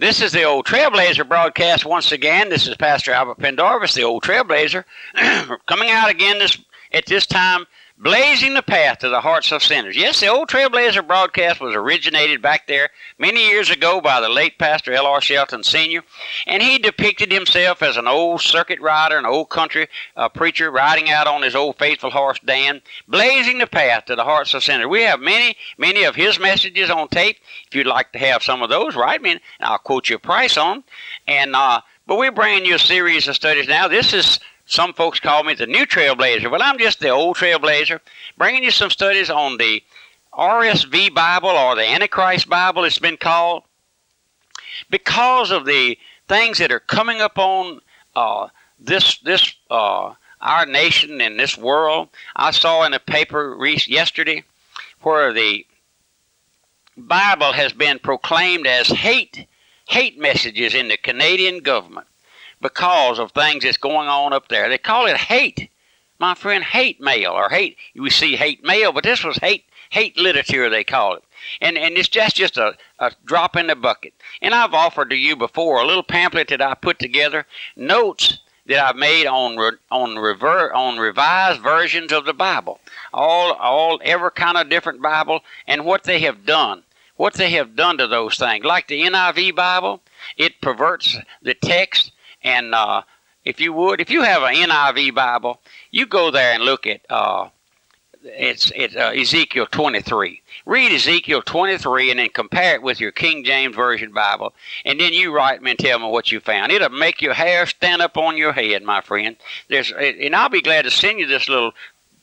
This is the old Trailblazer broadcast once again. This is Pastor Albert Pendarvis, the old Trailblazer, coming out again this at this time blazing the path to the hearts of sinners. Yes, the old Trailblazer broadcast was originated back there many years ago by the late Pastor L.R. Shelton Sr., and he depicted himself as an old circuit rider, an old country uh, preacher riding out on his old faithful horse Dan, blazing the path to the hearts of sinners. We have many, many of his messages on tape. If you'd like to have some of those, write me, and I'll quote you a price on them. And uh, but we're bringing you a series of studies now. This is some folks call me the new trailblazer. Well, I'm just the old trailblazer, bringing you some studies on the RSV Bible or the Antichrist Bible, it's been called. Because of the things that are coming up on uh, this this uh, our nation and this world, I saw in a paper yesterday where the Bible has been proclaimed as hate hate messages in the Canadian government because of things that's going on up there. They call it hate, my friend, hate mail or hate. We see hate mail, but this was hate hate literature. They call it, and and it's just just a, a drop in the bucket. And I've offered to you before a little pamphlet that I put together, notes that I've made on on rever, on revised versions of the Bible, all all every kind of different Bible, and what they have done, what they have done to those things. Like the NIV Bible, it perverts the text and uh, if you would, if you have an NIV Bible, you go there and look at uh, it's it's uh, Ezekiel 23. Read Ezekiel 23 and then compare it with your King James Version Bible, and then you write me and tell me what you found. It'll make your hair stand up on your head, my friend. There's, and I'll be glad to send you this little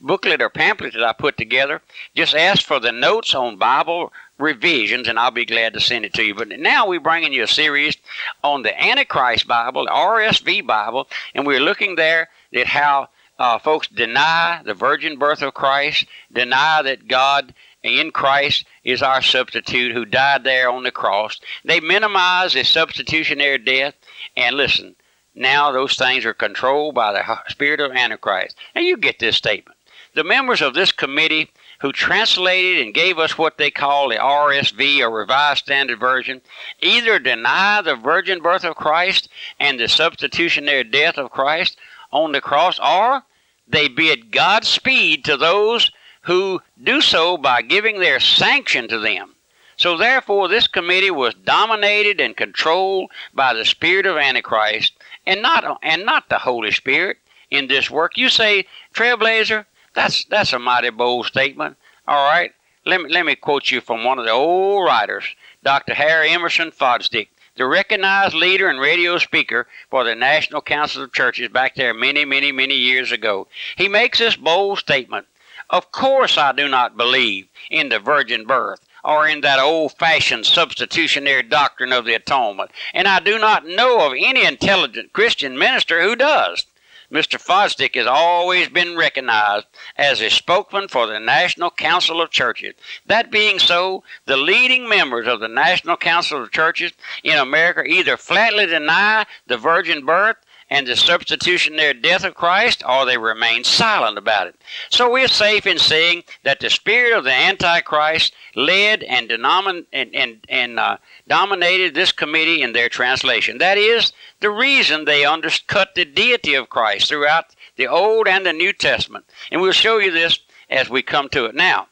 booklet or pamphlet that I put together. Just ask for the notes on Bible revisions, and I'll be glad to send it to you. But now we're bringing you a series on the Antichrist Bible, the RSV Bible, and we're looking there at how uh, folks deny the virgin birth of Christ, deny that God in Christ is our substitute who died there on the cross. They minimize his substitutionary death, and listen, now those things are controlled by the spirit of Antichrist. Now you get this statement. The members of this committee who translated and gave us what they call the RSV or Revised Standard Version, either deny the virgin birth of Christ and the substitutionary death of Christ on the cross, or they bid Godspeed to those who do so by giving their sanction to them. So therefore, this committee was dominated and controlled by the spirit of Antichrist, and not and not the Holy Spirit in this work. You say, Trailblazer, that's that's a mighty bold statement. All right. Let me let me quote you from one of the old writers, Dr. Harry Emerson Fosdick, the recognized leader and radio speaker for the National Council of Churches back there many, many, many years ago. He makes this bold statement. Of course I do not believe in the virgin birth or in that old fashioned substitutionary doctrine of the atonement, and I do not know of any intelligent Christian minister who does. Mr. Fosdick has always been recognized as a spokesman for the National Council of Churches. That being so, the leading members of the National Council of Churches in America either flatly deny the virgin birth and the substitutionary death of Christ, or they remain silent about it. So we're safe in saying that the spirit of the Antichrist led and, denomin- and, and, and uh, dominated this committee in their translation. That is the reason they undercut the deity of Christ throughout the Old and the New Testament. And we'll show you this as we come to it now.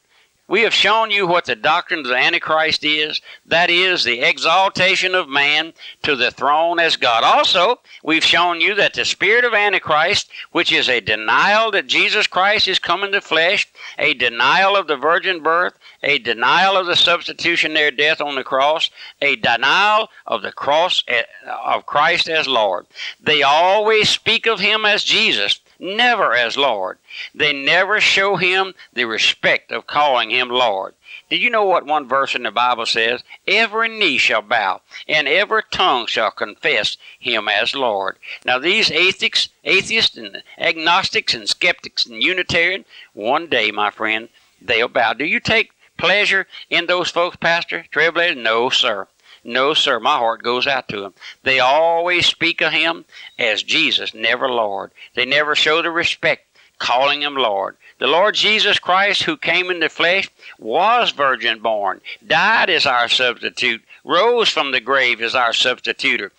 We have shown you what the doctrine of the Antichrist is. That is the exaltation of man to the throne as God. Also, we've shown you that the spirit of Antichrist, which is a denial that Jesus Christ is come in the flesh, a denial of the virgin birth, a denial of the substitutionary death on the cross, a denial of the cross eh, of Christ as Lord. They always speak of him as Jesus never as Lord. They never show him the respect of calling him Lord. Did you know what one verse in the Bible says? Every knee shall bow, and every tongue shall confess him as Lord. Now, these atheists, atheists and agnostics and skeptics and Unitarian, one day, my friend, they'll bow. Do you take pleasure in those folks, Pastor Trailblazer? No, sir. No, sir, my heart goes out to them. They always speak of him as Jesus, never Lord. They never show the respect, calling him Lord. The Lord Jesus Christ, who came in the flesh, was virgin born, died as our substitute, rose from the grave as our substituter,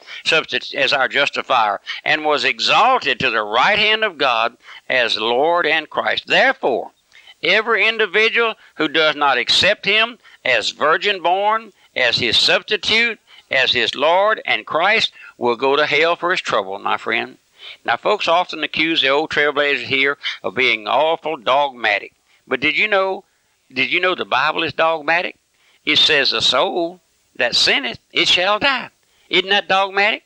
as our justifier, and was exalted to the right hand of God as Lord and Christ. Therefore, every individual who does not accept him as virgin born, as his substitute, as his Lord and Christ, will go to hell for his trouble, my friend. Now, folks often accuse the old trailblazers here of being awful dogmatic. But did you know? Did you know the Bible is dogmatic? It says the soul that sinneth, it shall die. Isn't that dogmatic?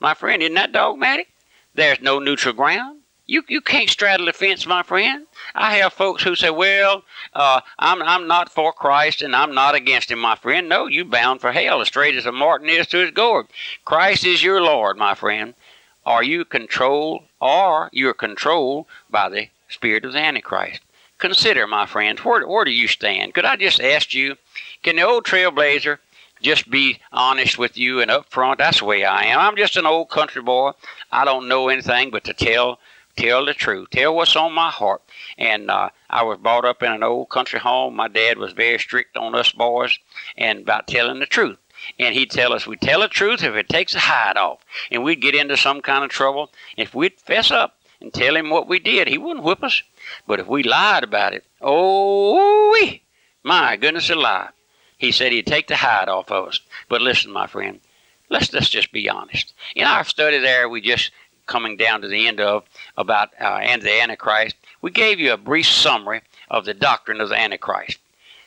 My friend, isn't that dogmatic? There's no neutral ground. You, you can't straddle the fence, my friend. I have folks who say, well, uh, I'm, I'm not for Christ and I'm not against him, my friend. No, you bound for hell as straight as a martin is to his gourd. Christ is your Lord, my friend. Are you controlled or you're controlled by the spirit of the Antichrist? Consider, my friends, where, where do you stand? Could I just ask you, can the old trailblazer just be honest with you and upfront? That's the way I am. I'm just an old country boy. I don't know anything but to tell tell the truth, tell what's on my heart. And uh, I was brought up in an old country home. My dad was very strict on us boys and about telling the truth. And he'd tell us, we tell the truth if it takes a hide off. And we'd get into some kind of trouble. If we'd fess up and tell him what we did, he wouldn't whip us. But if we lied about it, oh, my goodness alive. He said he'd take the hide off of us. But listen, my friend, let's, let's just be honest. In our study there, we just coming down to the end of about uh, and the Antichrist, we gave you a brief summary of the doctrine of the Antichrist,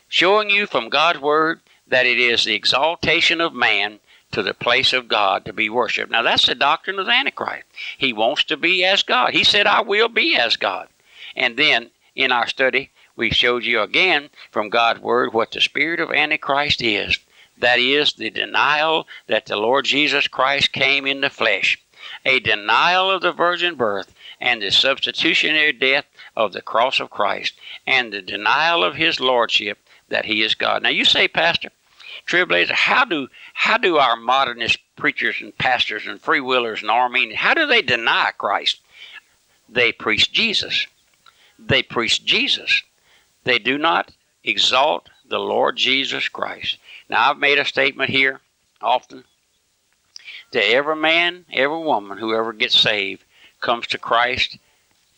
showing you from God's Word that it is the exaltation of man to the place of God to be worshiped. Now, that's the doctrine of the Antichrist. He wants to be as God. He said, I will be as God. And then in our study, we showed you again from God's Word what the spirit of Antichrist is. That is the denial that the Lord Jesus Christ came in the flesh a denial of the virgin birth and the substitutionary death of the cross of Christ and the denial of his lordship that he is God. Now you say, Pastor, Trailblazer, how do how do our modernist preachers and pastors and free willers and Arminians how do they deny Christ? They preach Jesus. They preach Jesus. They do not exalt the Lord Jesus Christ. Now I've made a statement here often to every man, every woman, whoever gets saved, comes to Christ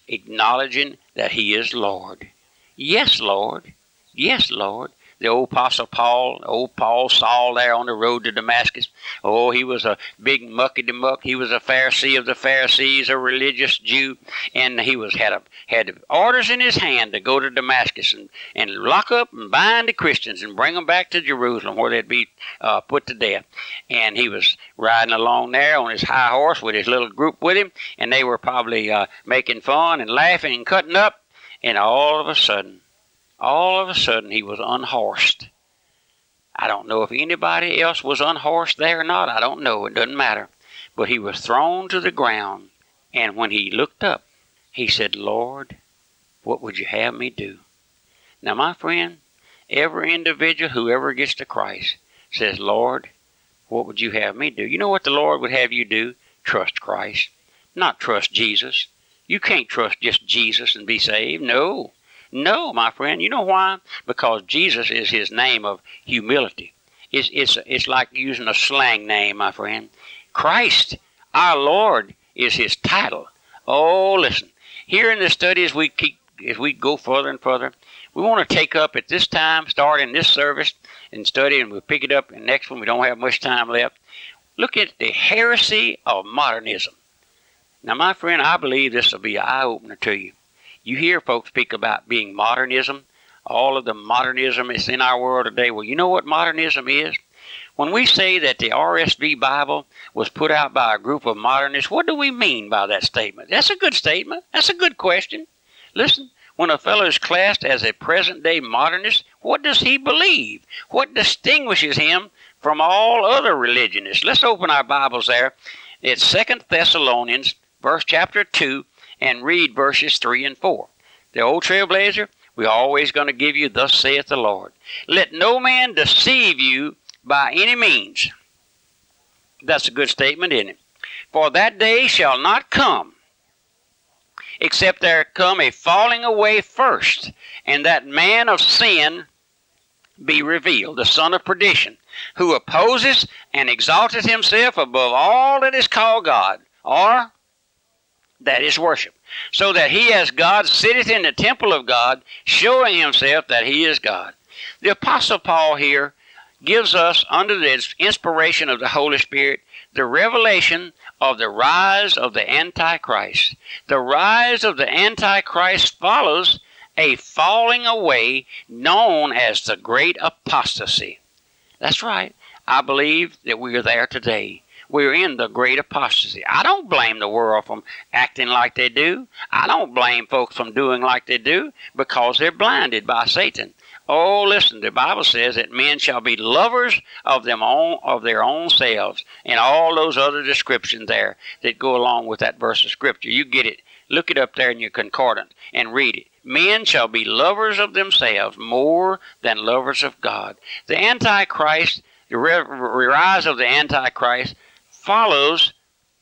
acknowledging that He is Lord. Yes, Lord. Yes, Lord the old Apostle Paul, old Paul Saul there on the road to Damascus. Oh, he was a big muckety muck. He was a Pharisee of the Pharisees, a religious Jew, and he was had a, had orders in his hand to go to Damascus and, and lock up and bind the Christians and bring them back to Jerusalem where they'd be uh, put to death. And he was riding along there on his high horse with his little group with him, and they were probably uh, making fun and laughing and cutting up. And all of a sudden, all of a sudden he was unhorsed. I don't know if anybody else was unhorsed there or not. I don't know. It doesn't matter. But he was thrown to the ground. And when he looked up, he said, Lord, what would you have me do? Now, my friend, every individual who ever gets to Christ says, Lord, what would you have me do? You know what the Lord would have you do? Trust Christ, not trust Jesus. You can't trust just Jesus and be saved. No. No, my friend. You know why? Because Jesus is his name of humility. It's, it's, it's like using a slang name, my friend. Christ, our Lord, is his title. Oh, listen. Here in the study, as we keep, as we go further and further, we want to take up at this time, start in this service and study, and we'll pick it up in the next one. We don't have much time left. Look at the heresy of modernism. Now, my friend, I believe this will be an eye opener to you. You hear folks speak about being modernism, all of the modernism is in our world today. Well, you know what modernism is? When we say that the RSV Bible was put out by a group of modernists, what do we mean by that statement? That's a good statement. That's a good question. Listen, when a fellow is classed as a present day modernist, what does he believe? What distinguishes him from all other religionists? Let's open our Bibles there. It's Second Thessalonians, verse chapter 2, and read verses 3 and 4. The old trailblazer, we're always going to give you, Thus saith the Lord. Let no man deceive you by any means. That's a good statement, isn't it? For that day shall not come, except there come a falling away first, and that man of sin be revealed, the son of perdition, who opposes and exalteth himself above all that is called God, or that is worship, so that he as God sitteth in the temple of God, showing himself that he is God. The Apostle Paul here gives us, under the inspiration of the Holy Spirit, the revelation of the rise of the Antichrist. The rise of the Antichrist follows a falling away known as the great apostasy. That's right. I believe that we are there today. We're in the great apostasy. I don't blame the world from acting like they do. I don't blame folks from doing like they do because they're blinded by Satan. Oh, listen, the Bible says that men shall be lovers of them own, of their own selves, and all those other descriptions there that go along with that verse of scripture. You get it. Look it up there in your concordance and read it. Men shall be lovers of themselves more than lovers of God. The Antichrist, the rise of the Antichrist, follows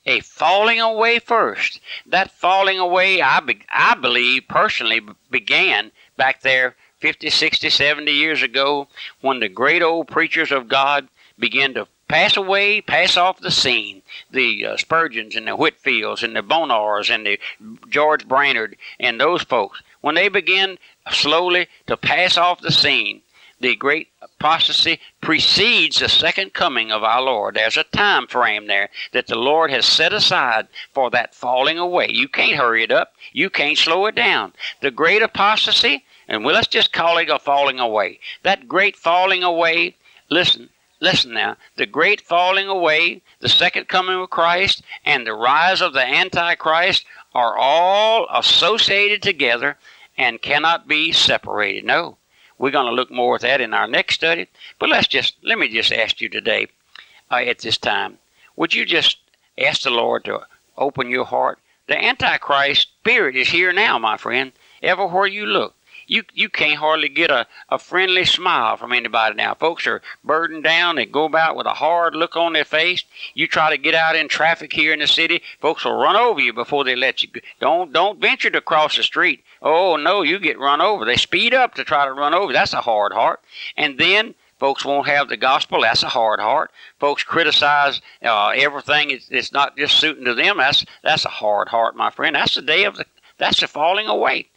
a falling away first. That falling away, I, be, I believe personally, began back there 50, 60, 70 years ago when the great old preachers of God began to pass away, pass off the scene. The uh, Spurgeons and the Whitefields and the Bonars and the George Brainerd and those folks, when they began slowly to pass off the scene, the great apostasy precedes the second coming of our Lord. There's a time frame there that the Lord has set aside for that falling away. You can't hurry it up. You can't slow it down. The great apostasy and let's just call it a falling away. That great falling away, listen, listen now, the great falling away, the second coming of Christ, and the rise of the Antichrist are all associated together and cannot be separated. No. We're going to look more at that in our next study. But let's just, let me just ask you today uh, at this time, would you just ask the Lord to open your heart? The Antichrist spirit is here now, my friend, everywhere you look you you can't hardly get a, a friendly smile from anybody now. Folks are burdened down. They go about with a hard look on their face. You try to get out in traffic here in the city, folks will run over you before they let you. Go. Don't don't venture to cross the street. Oh no, you get run over. They speed up to try to run over. That's a hard heart. And then folks won't have the gospel. That's a hard heart. Folks criticize uh, everything. It's, it's not just suiting to them. That's that's a hard heart, my friend. That's the day of the. That's the falling away.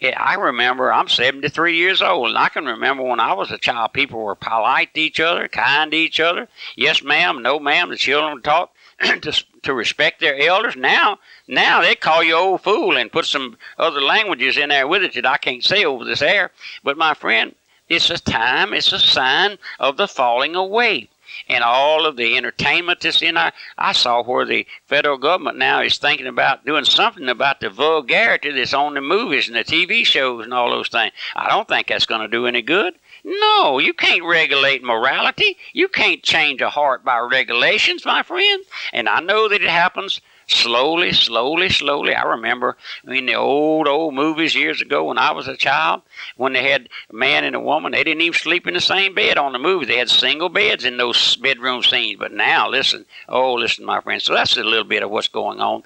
I remember I'm 73 years old, and I can remember when I was a child, people were polite to each other, kind to each other. Yes, ma'am, no, ma'am. The children taught to, to respect their elders. Now, now they call you old fool and put some other languages in there with it that I can't say over this air. But my friend, it's a time, it's a sign of the falling away and all of the entertainment that's in our. I saw where the federal government now is thinking about doing something about the vulgarity that's on the movies and the TV shows and all those things. I don't think that's going to do any good. No, you can't regulate morality. You can't change a heart by regulations, my friend. And I know that it happens slowly, slowly, slowly. I remember in the old, old movies years ago when I was a child, when they had a man and a woman, they didn't even sleep in the same bed on the movie. They had single beds in those bedroom scenes. But now, listen, oh, listen, my friend. So that's a little bit of what's going on.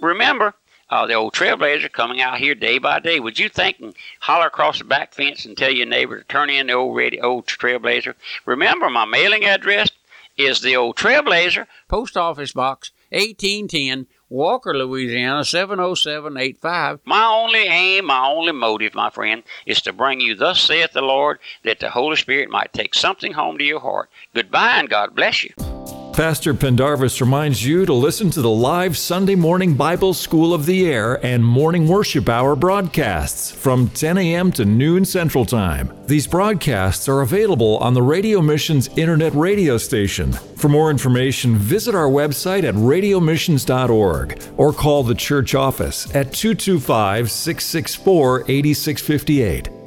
Remember, uh, the old trailblazer coming out here day by day. Would you think and holler across the back fence and tell your neighbor to turn in the old radio, old trailblazer? Remember, my mailing address is the old trailblazer, Post Office Box 1810, Walker, Louisiana 70785. My only aim, my only motive, my friend, is to bring you, thus saith the Lord, that the Holy Spirit might take something home to your heart. Goodbye and God bless you. Pastor Pendarvis reminds you to listen to the live Sunday morning Bible School of the Air and morning worship hour broadcasts from 10 a.m. to noon Central Time. These broadcasts are available on the Radio Missions internet radio station. For more information, visit our website at radiomissions.org or call the church office at 225 664 8658.